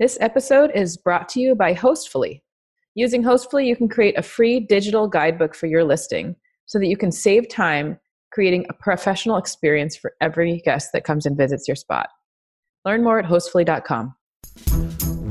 This episode is brought to you by Hostfully. Using Hostfully, you can create a free digital guidebook for your listing so that you can save time creating a professional experience for every guest that comes and visits your spot. Learn more at hostfully.com.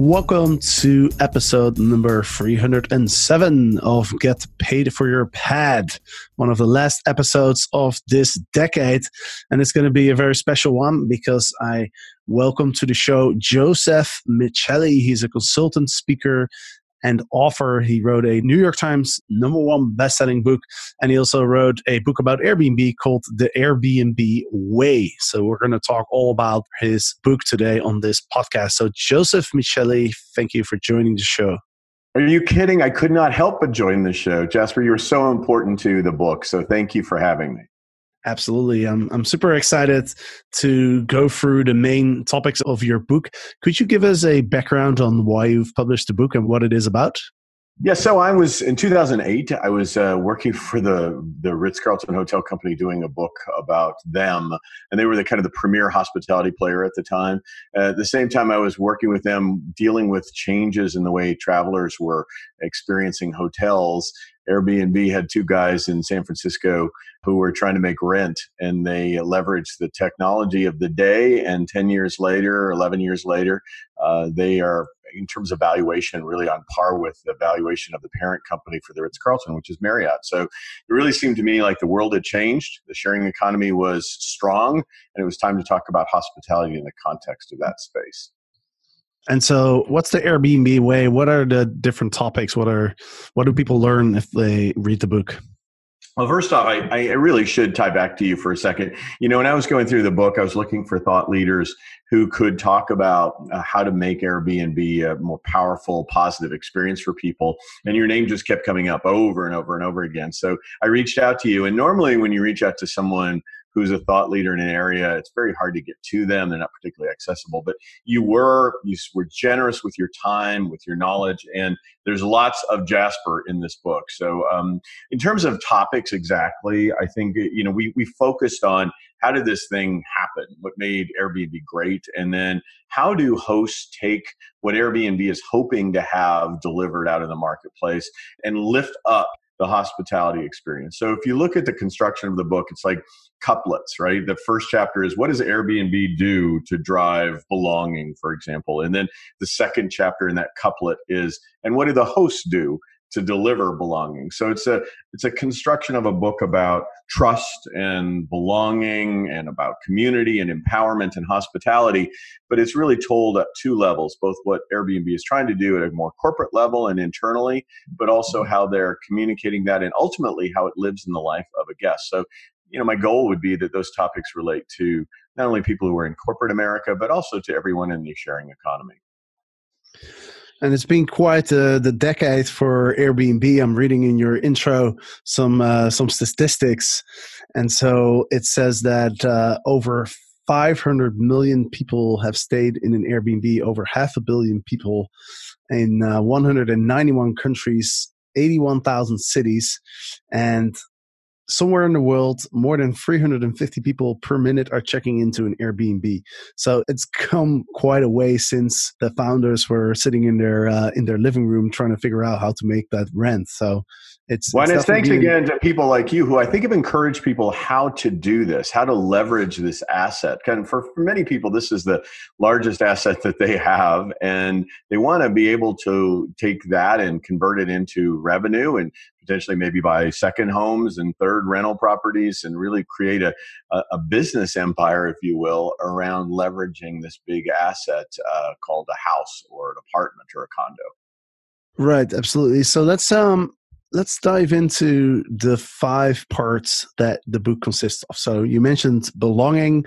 Welcome to episode number 307 of Get Paid for Your Pad, one of the last episodes of this decade. And it's going to be a very special one because I welcome to the show Joseph Michelli. He's a consultant speaker and author. He wrote a New York Times number one best-selling book, and he also wrote a book about Airbnb called The Airbnb Way. So we're going to talk all about his book today on this podcast. So Joseph Michelli, thank you for joining the show. Are you kidding? I could not help but join the show. Jasper, you are so important to the book. So thank you for having me. Absolutely. I'm, I'm super excited to go through the main topics of your book. Could you give us a background on why you've published the book and what it is about? Yeah, so I was in 2008. I was uh, working for the the Ritz Carlton Hotel Company, doing a book about them, and they were the kind of the premier hospitality player at the time. Uh, at the same time, I was working with them, dealing with changes in the way travelers were experiencing hotels. Airbnb had two guys in San Francisco who were trying to make rent, and they leveraged the technology of the day. And 10 years later, 11 years later, uh, they are in terms of valuation, really on par with the valuation of the parent company for the Ritz Carlton, which is Marriott. So it really seemed to me like the world had changed. The sharing economy was strong, and it was time to talk about hospitality in the context of that space. And so, what's the Airbnb way? What are the different topics? What are what do people learn if they read the book? Well, first off, I, I really should tie back to you for a second. You know, when I was going through the book, I was looking for thought leaders who could talk about uh, how to make Airbnb a more powerful, positive experience for people. And your name just kept coming up over and over and over again. So I reached out to you. And normally, when you reach out to someone who's a thought leader in an area, it's very hard to get to them. They're not particularly accessible. But you were you were generous with your time, with your knowledge, and there's lots of Jasper in this book. So um, in terms of topics, exactly, I think you know we we focused on how did this thing happen? What made Airbnb great? And then how do hosts take what Airbnb is hoping to have delivered out in the marketplace and lift up the hospitality experience. So if you look at the construction of the book, it's like couplets, right? The first chapter is what does Airbnb do to drive belonging, for example? And then the second chapter in that couplet is and what do the hosts do to deliver belonging. So it's a it's a construction of a book about trust and belonging and about community and empowerment and hospitality, but it's really told at two levels, both what Airbnb is trying to do at a more corporate level and internally, but also how they're communicating that and ultimately how it lives in the life of a guest. So you know, my goal would be that those topics relate to not only people who are in corporate America, but also to everyone in the sharing economy. And it's been quite uh, the decade for Airbnb. I'm reading in your intro some uh, some statistics, and so it says that uh, over 500 million people have stayed in an Airbnb. Over half a billion people in uh, 191 countries, 81,000 cities, and somewhere in the world, more than 350 people per minute are checking into an Airbnb. So it's come quite a way since the founders were sitting in their uh, in their living room trying to figure out how to make that rent. So it's well, it's, it's thanks again to people like you who I think have encouraged people how to do this, how to leverage this asset. And for, for many people, this is the largest asset that they have, and they want to be able to take that and convert it into revenue and potentially maybe buy second homes and third rental properties and really create a, a, business empire, if you will, around leveraging this big asset uh, called a house or an apartment or a condo. Right, absolutely. So let's um let's dive into the five parts that the book consists of. So you mentioned belonging,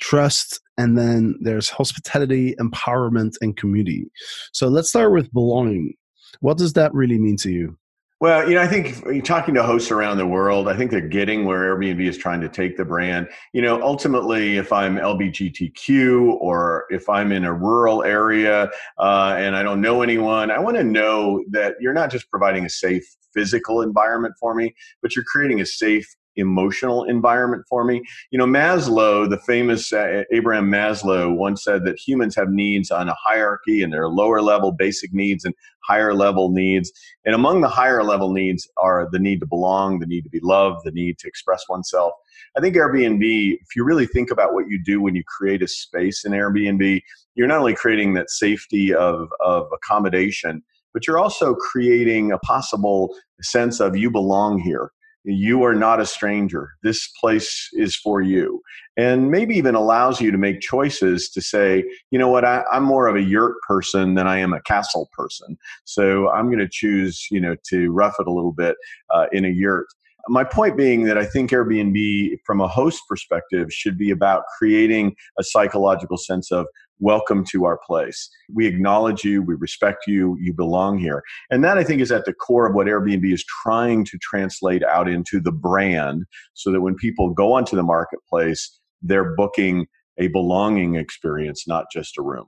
trust, and then there's hospitality, empowerment, and community. So let's start with belonging. What does that really mean to you? Well, you know, I think talking to hosts around the world, I think they're getting where Airbnb is trying to take the brand. You know, ultimately, if I'm LBGTQ or if I'm in a rural area uh, and I don't know anyone, I want to know that you're not just providing a safe physical environment for me, but you're creating a safe emotional environment for me. You know, Maslow, the famous uh, Abraham Maslow, once said that humans have needs on a hierarchy, and there are lower level basic needs and higher level needs. And among the higher level needs are the need to belong, the need to be loved, the need to express oneself. I think Airbnb, if you really think about what you do when you create a space in Airbnb, you're not only creating that safety of, of accommodation, but you're also creating a possible sense of you belong here you are not a stranger. This place is for you. And maybe even allows you to make choices to say, you know what, I, am more of a yurt person than I am a castle person. So I'm going to choose, you know, to rough it a little bit uh, in a yurt. My point being that I think Airbnb, from a host perspective, should be about creating a psychological sense of welcome to our place. We acknowledge you, we respect you, you belong here. And that I think is at the core of what Airbnb is trying to translate out into the brand so that when people go onto the marketplace, they're booking a belonging experience, not just a room.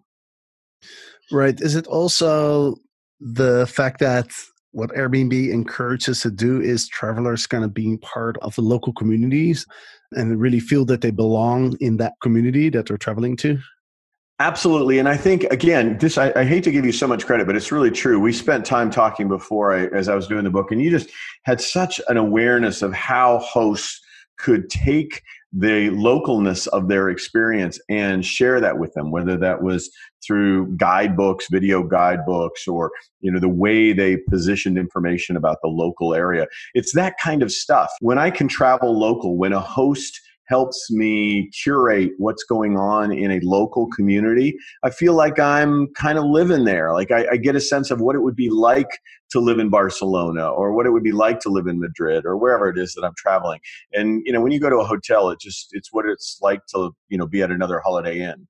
Right. Is it also the fact that what Airbnb encourages to do is travelers kind of being part of the local communities and really feel that they belong in that community that they're traveling to? Absolutely. And I think, again, this, I, I, hate to give you so much credit, but it's really true. We spent time talking before I, as I was doing the book, and you just had such an awareness of how hosts could take the localness of their experience and share that with them, whether that was through guidebooks, video guidebooks, or you know the way they positioned information about the local area. It's that kind of stuff. When I can travel local, when a host helps me curate what's going on in a local community, I feel like I'm kind of living there. Like I, I, get a sense of what it would be like to live in Barcelona or what it would be like to live in Madrid or wherever it is that I'm traveling. And you know, when you go to a hotel, it just it's what it's like to you know be at another Holiday Inn.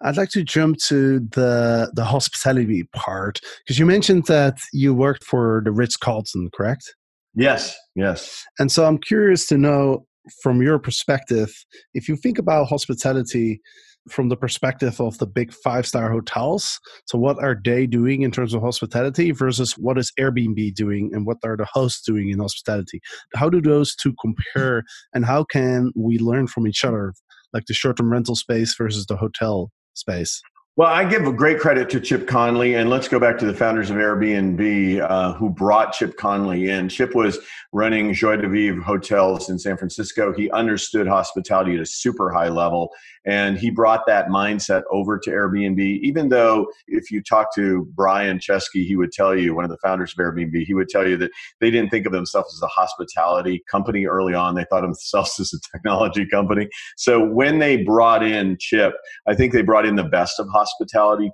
I'd like to jump to the the hospitality part because you mentioned that you worked for the Ritz Carlton, correct? Yes, yes. And so I'm curious to know from your perspective, if you think about hospitality from the perspective of the big five star hotels, so what are they doing in terms of hospitality versus what is Airbnb doing and what are the hosts doing in hospitality? How do those two compare and how can we learn from each other, like the short term rental space versus the hotel space? Well, I give great credit to Chip Conley, and let's go back to the founders of Airbnb uh, who brought Chip Conley in. Chip was running Joie de Vivre hotels in San Francisco. He understood hospitality at a super high level, and he brought that mindset over to Airbnb. Even though, if you talk to Brian Chesky, he would tell you, one of the founders of Airbnb, he would tell you that they didn't think of themselves as a hospitality company early on. They thought of themselves as a technology company. So when they brought in Chip, I think they brought in the best of hospitality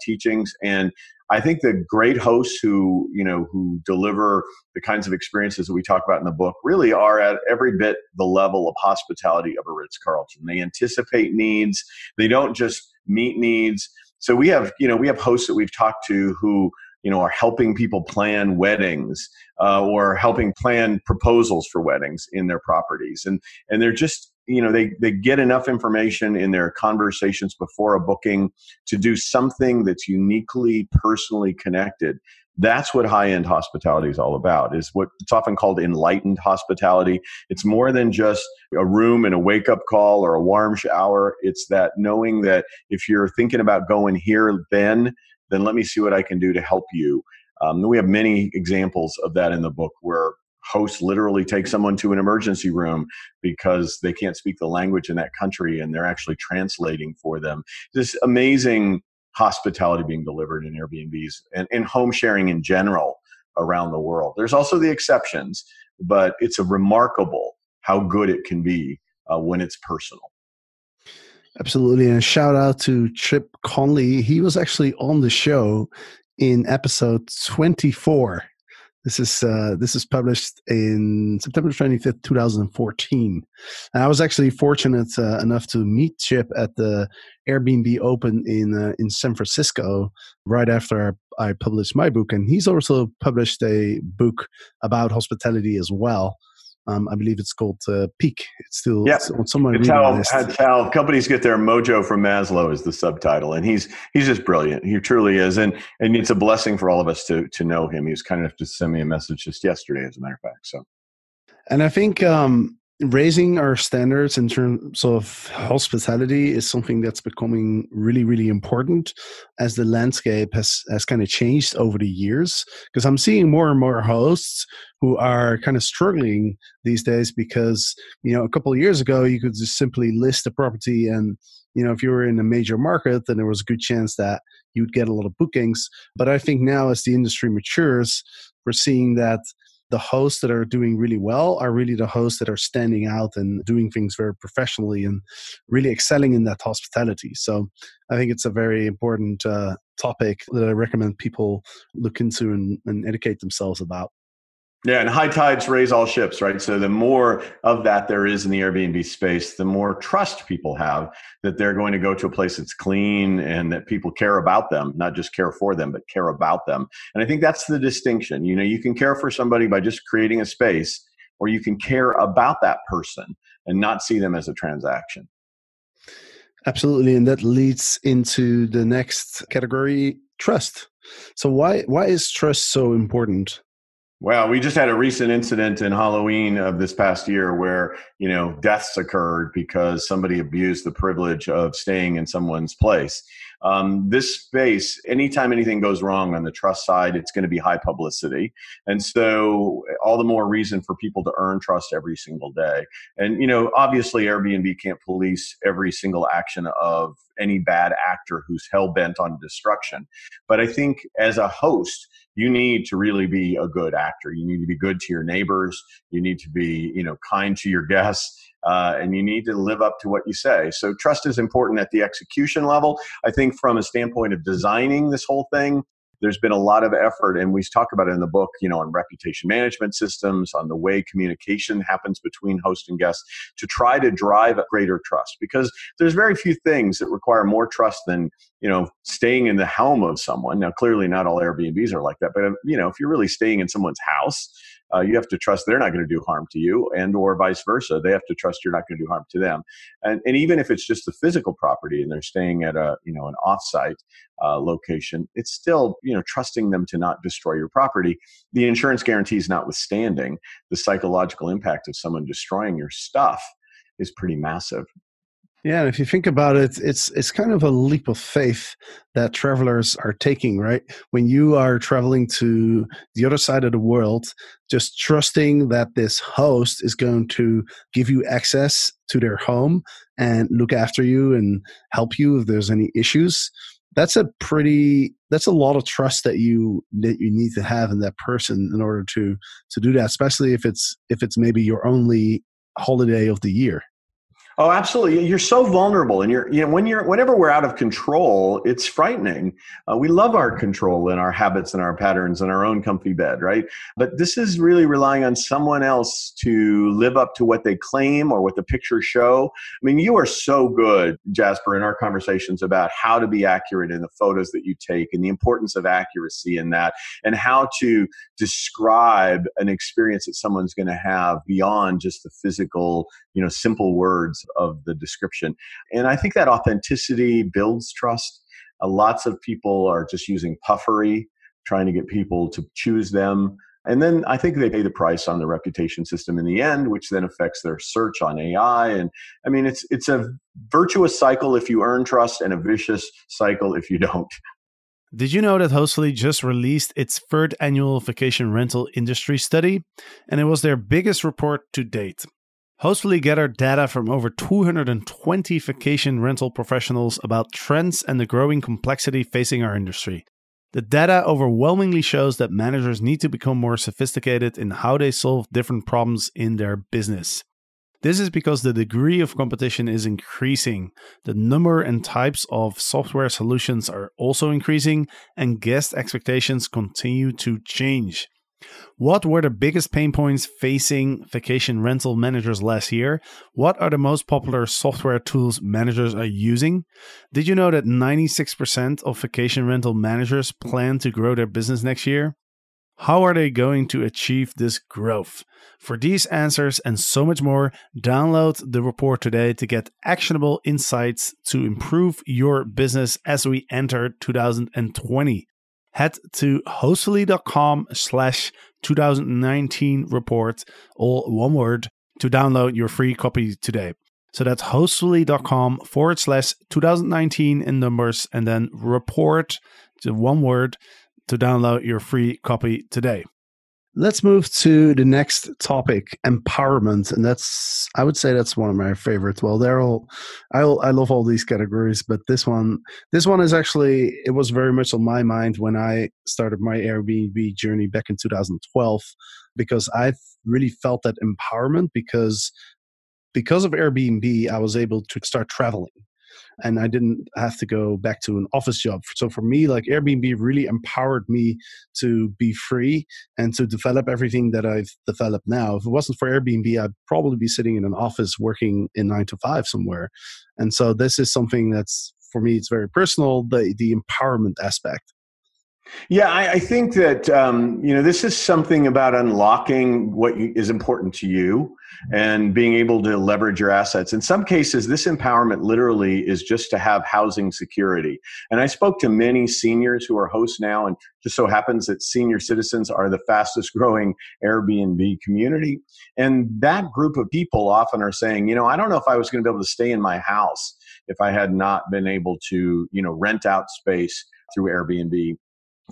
teachings and I think the great hosts who you know who deliver the kinds of experiences that we talk about in the book really are at every bit the level of hospitality of a Ritz Carlton. They anticipate needs. They don't just meet needs. So we have you know we have hosts that we've talked to who you know are helping people plan weddings uh, or helping plan proposals for weddings in their properties, and and they're just you know they they get enough information in their conversations before a booking to do something that's uniquely personally connected. That's what high-end hospitality is all about is what it's often called enlightened hospitality. It's more than just a room and a wake-up call or a warm shower. It's that knowing that if you're thinking about going here then then let me see what i can do to help you. Um, we have many examples of that in the book where hosts literally take someone to an emergency room because they can't speak the language in that country and they're actually translating for them. This amazing hospitality being delivered in Airbnbs and, and home sharing in general around the world. There's also the exceptions, but it's a remarkable how good it can be uh, when it's personal. Absolutely. And shout out to Chip Conley. He was actually on the show in episode 24 This is uh, this is published in September 25th, 2014. And I was actually fortunate uh, enough to meet Chip at the Airbnb Open in uh, in San Francisco right after I published my book, and he's also published a book about hospitality as well. Um, I believe it's called uh, Peak. It's still yeah. it's on some It's how, that's how companies get their mojo from Maslow is the subtitle, and he's he's just brilliant. He truly is, and and it's a blessing for all of us to to know him. He was kind enough to send me a message just yesterday, as a matter of fact. So, and I think um, raising our standards in terms of hospitality is something that's becoming really really important as the landscape has has kind of changed over the years. Because i'm seeing more and more hosts who are kind of struggling these days because you know a couple of years ago you could just simply list a property and you know if you were in a major market then there was a good chance that you'd get a lot of bookings. But i think now as the industry matures we're seeing that the hosts that are doing really well are really the hosts that are standing out and doing things very professionally and really excelling in that hospitality. So I think it's a very important uh, topic that I recommend people look into and, and educate themselves about. Yeah, and high tides raise all ships, right? So the more of that there is in the Airbnb space, the more trust people have that they're going to go to a place that's clean and that people care about them, not just care for them, but care about them. And I think that's the distinction. You know, you can care for somebody by just creating a space, or you can care about that person and not see them as a transaction. Absolutely, and that leads into the next category, trust. So why why is trust so important? Well, we just had a recent incident in Halloween of this past year where, you know, deaths occurred because somebody abused the privilege of staying in someone's place. Um, this space, anytime anything goes wrong on the trust side, it's going to be high publicity. And so, all the more reason for people to earn trust every single day. And, you know, obviously, Airbnb can't police every single action of any bad actor who's hell bent on destruction. But I think as a host, you need to really be a good actor. You need to be good to your neighbors. You need to be, you know, kind to your guests. Uh, and you need to live up to what you say. So trust is important at the execution level. I think from a standpoint of designing this whole thing, there's been a lot of effort and we talk about it in the book you know on reputation management systems on the way communication happens between host and guest to try to drive a greater trust because there's very few things that require more trust than you know staying in the helm of someone. Now clearly not all airbnbs are like that but you know if you're really staying in someone's house uh, you have to trust they're not going to do harm to you and or vice versa. They have to trust you're not going to do harm to them. And, and even if it's just a physical property and they're staying at a you know an offsite uh, location it's still you know trusting them to not destroy your property. The insurance guarantees notwithstanding the psychological impact of someone destroying your stuff is pretty massive yeah, and if you think about it, it's it's kind of a leap of faith that travelers are taking, right? When you are traveling to the other side of the world, just trusting that this host is going to give you access to their home and look after you and help you if there's any issues. That's a pretty that's a lot of trust that you that you need to have in that person in order to to do that, especially if it's if it's maybe your only holiday of the year. Oh, absolutely. You're so vulnerable, and you're you know when you're whenever we're out of control, it's frightening. Uh, we love our control and our habits and our patterns and our own comfy bed, right? But this is really relying on someone else to live up to what they claim or what the pictures show. I mean, you are so good, Jasper, in our conversations about how to be accurate in the photos that you take and the importance of accuracy in that, and how to describe an experience that someone's going to have beyond just the physical, you know, simple words of the description. And I think that authenticity builds trust. Uh, lots of people are just using puffery, trying to get people to choose them. And then I think they pay the price on the reputation system in the end, which then affects their search on AI. And I mean, it's it's a virtuous cycle if you earn trust, and a vicious cycle if you don't. Did you know that Hostfully just released its third annual vacation rental industry study? And it was their biggest report to date. Hostfully gathered data from over 220 vacation rental professionals about trends and the growing complexity facing our industry. The data overwhelmingly shows that managers need to become more sophisticated in how they solve different problems in their business. This is because the degree of competition is increasing, the number and types of software solutions are also increasing, and guest expectations continue to change. What were the biggest pain points facing vacation rental managers last year? What are the most popular software tools managers are using? Did you know that 96% of vacation rental managers plan to grow their business next year? How are they going to achieve this growth? For these answers and so much more, download the report today to get actionable insights to improve your business as we enter 2020 head to hostfully.com slash 2019 report, all one word, to download your free copy today. So that's hostfully.com forward slash 2019 in numbers and then report to one word to download your free copy today. Let's move to the next topic, empowerment, and that's I would say that's one of my favorites. Well, they're all I I love all these categories, but this one this one is actually it was very much on my mind when I started my Airbnb journey back in 2012 because I really felt that empowerment because because of Airbnb I was able to start traveling and I didn't have to go back to an office job. So for me, like Airbnb really empowered me to be free and to develop everything that I've developed now. If it wasn't for Airbnb, I'd probably be sitting in an office working in nine to five somewhere. And so this is something that's for me, it's very personal, the the empowerment aspect. Yeah, I, I think that um, you know this is something about unlocking what you, is important to you and being able to leverage your assets. In some cases, this empowerment literally is just to have housing security. And I spoke to many seniors who are hosts now, and just so happens that senior citizens are the fastest growing Airbnb community. And that group of people often are saying, you know, I don't know if I was going to be able to stay in my house if I had not been able to, you know, rent out space through Airbnb.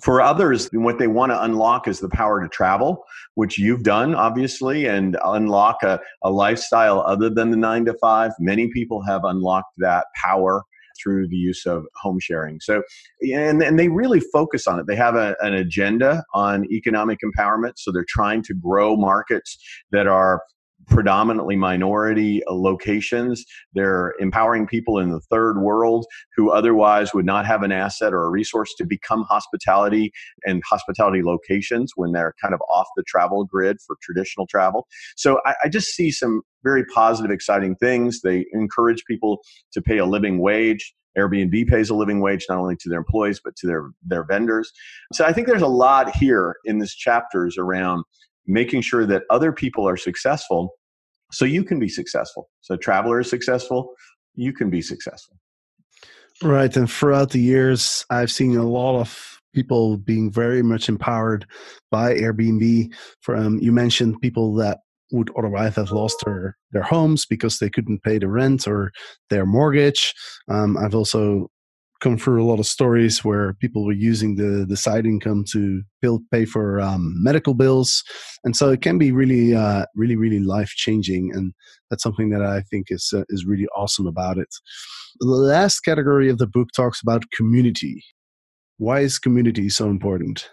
For others, what they want to unlock is the power to travel, which you've done, obviously, and unlock a, a lifestyle other than the nine to five. Many people have unlocked that power through the use of home sharing. So, and, and they really focus on it. They have a, an agenda on economic empowerment. So they're trying to grow markets that are predominantly minority uh, locations. They're empowering people in the third world who otherwise would not have an asset or a resource to become hospitality and hospitality locations when they're kind of off the travel grid for traditional travel. So I, I just see some very positive, exciting things. They encourage people to pay a living wage. Airbnb pays a living wage not only to their employees but to their their vendors. So I think there's a lot here in this chapters around making sure that other people are successful so you can be successful. So traveler is successful, you can be successful. Right. And throughout the years, I've seen a lot of people being very much empowered by Airbnb. From you mentioned people that would otherwise have lost their, their homes because they couldn't pay the rent or their mortgage. Um, I've also come through a lot of stories where people were using the the side income to pay for um, medical bills, and so it can be really, uh, really, really life changing, and that's something that I think is uh, is really awesome about it. The last category of the book talks about community. Why is community so important?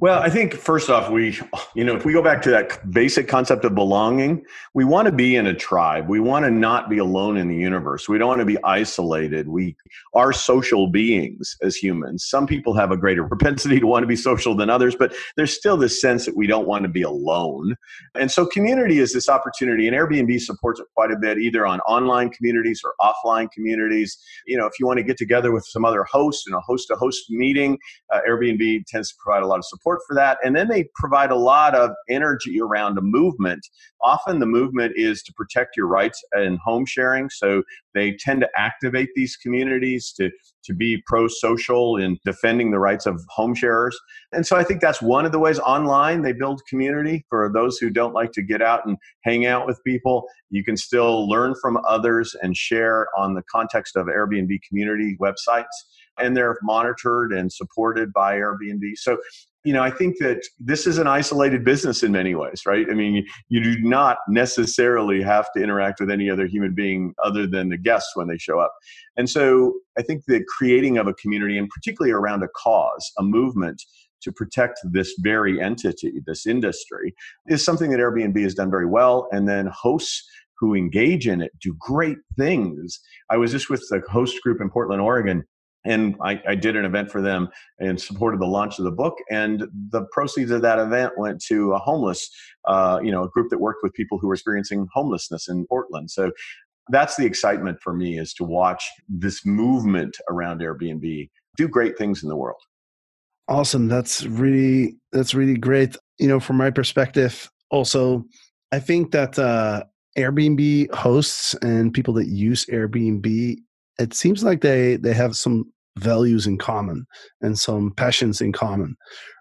Well, I think first off, we, you know, if we go back to that basic concept of belonging, we want to be in a tribe. We want to not be alone in the universe. We don't want to be isolated. We are social beings as humans. Some people have a greater propensity to want to be social than others, but there's still this sense that we don't want to be alone. And so community is this opportunity, and Airbnb supports it quite a bit, either on online communities or offline communities. You know, if you want to get together with some other hosts in a host to host meeting, uh, Airbnb tends to provide a lot of support support for that. And then they provide a lot of energy around a movement. Often the movement is to protect your rights and home sharing. So they tend to activate these communities to, to be pro social in defending the rights of home sharers. And so I think that's one of the ways online they build community for those who don't like to get out and hang out with people. You can still learn from others and share on the context of Airbnb community websites and they're monitored and supported by Airbnb. So you know, I think that this is an isolated business in many ways, right? I mean, you do not necessarily have to interact with any other human being other than the guests when they show up. And so I think the creating of a community, and particularly around a cause, a movement to protect this very entity, this industry, is something that Airbnb has done very well. And then hosts who engage in it do great things. I was just with the host group in Portland, Oregon and I, I, did an event for them and supported the launch of the book. And the proceeds of that event went to a homeless, uh, you know, a group that worked with people who were experiencing homelessness in Portland. So that's the excitement for me is to watch this movement around Airbnb do great things in the world. Awesome. That's really that's really great. You know, from my perspective, also, I think that uh, Airbnb hosts and people that use Airbnb it seems like they they have some values in common and some passions in common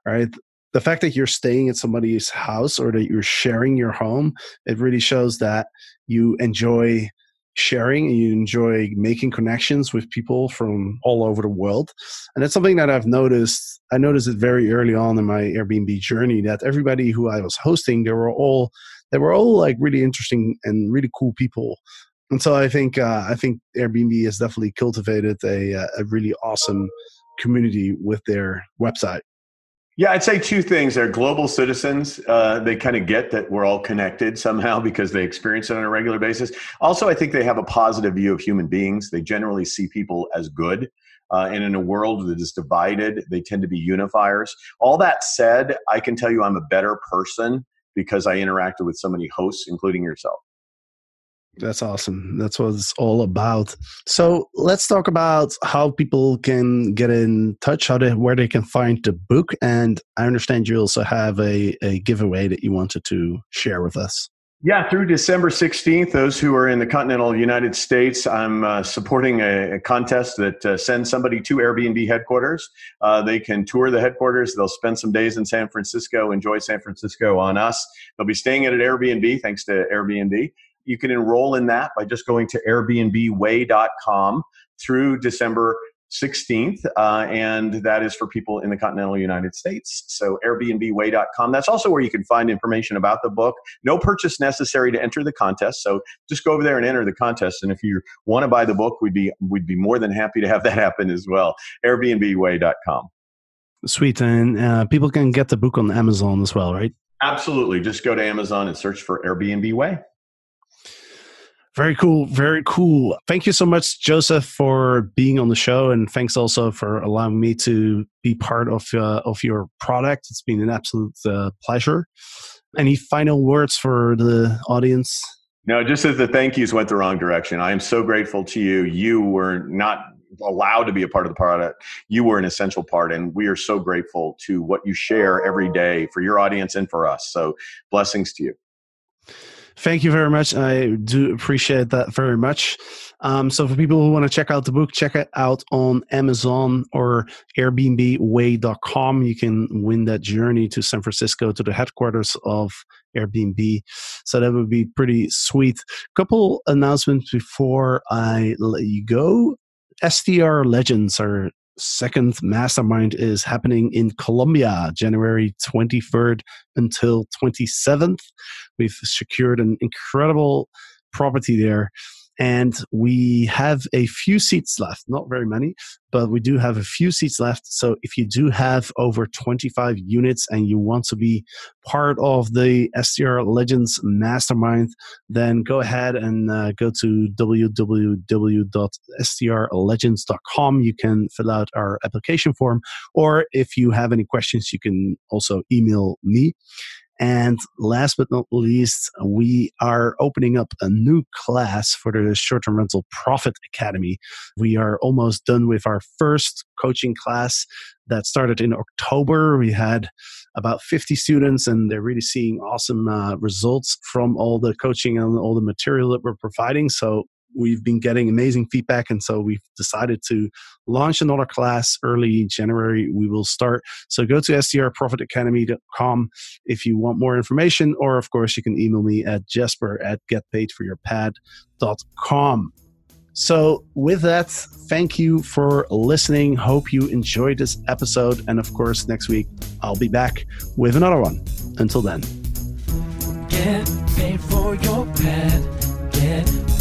right? The fact that you're staying at somebody's house or that you're sharing your home it really shows that you enjoy sharing and you enjoy making connections with people from all over the world. And that's something that i've noticed i noticed it very early on in my airbnb journey that everybody who i was hosting they were all they were all like really interesting and really cool people and so I think uh, I think Airbnb has definitely cultivated a uh, a really awesome community with their website. Yeah, I'd say two things. They're global citizens. Uh, they kind of get that we're all connected somehow because they experience it on a regular basis. Also, I think they have a positive view of human beings. They generally see people as good. Uh, and in a world that is divided, they tend to be unifiers. All that said, I can tell you I'm a better person because I interacted with so many hosts, including yourself. That's awesome. That's what it's all about. So let's talk about how people can get in touch, how they where they can find the book. And I understand you also have a, a giveaway that you wanted to share with us. Yeah, through December 16th, those who are in the continental United States, I'm uh, supporting a, a, contest that uh, sends somebody to Airbnb headquarters. Uh, they can tour the headquarters. They'll spend some days in San Francisco, enjoy San Francisco on us. They'll be staying at an Airbnb, thanks to Airbnb. You can enroll in that by just going to airbnbway.com through December 16th, uh, and that is for people in the continental United States. So, airbnbway.com. That's also where you can find information about the book. No purchase necessary to enter the contest. So, just go over there and enter the contest. And if you want to buy the book, we'd be we'd be more than happy to have that happen as well. Airbnbway.com. Sweet, and uh, people can get the book on Amazon as well, right? Absolutely. Just go to Amazon and search for Airbnb Way. Very cool. Very cool. Thank you so much, Joseph, for being on the show, and thanks also for allowing me to be part of uh, of your product. It's been an absolute uh, pleasure. Any final words for the audience? No, just as the thank yous went the wrong direction. I am so grateful to you. You were not allowed to be a part of the product. You were an essential part, and we are so grateful to what you share every day for your audience and for us. So, blessings to you. Thank you very much. I do appreciate that very much. Um, so, for people who want to check out the book, check it out on Amazon or AirBnBWay.com. You can win that journey to San Francisco to the headquarters of Airbnb. So, that would be pretty sweet. Couple announcements before I let you go. STR Legends are second mastermind is happening in Colombia, January 23rd until 27th. We've secured an incredible property there and we have a few seats left not very many but we do have a few seats left. So if you do have over 25 units and you want to be part of the str legends mastermind then go ahead and uh, go to www.strlegends.com you can fill out our application form or if you have any questions you can also email me and last but not least, we are opening up a new class for the Short Term Rental Profit Academy. We are almost done with our first coaching class that started in October. We had about 50 students, and they're really seeing awesome uh, results from all the coaching and all the material that we're providing. So we've been getting amazing feedback and so we've decided to launch another class early january. We will start. So go to strprofitacademy.com if you want more information or of course you can email me at jasper at getpaidforyourpad.com so with that thank you for listening. Hope you enjoyed this episode and of course next week i'll be back with another one. Until then. Get paid for your pad. Get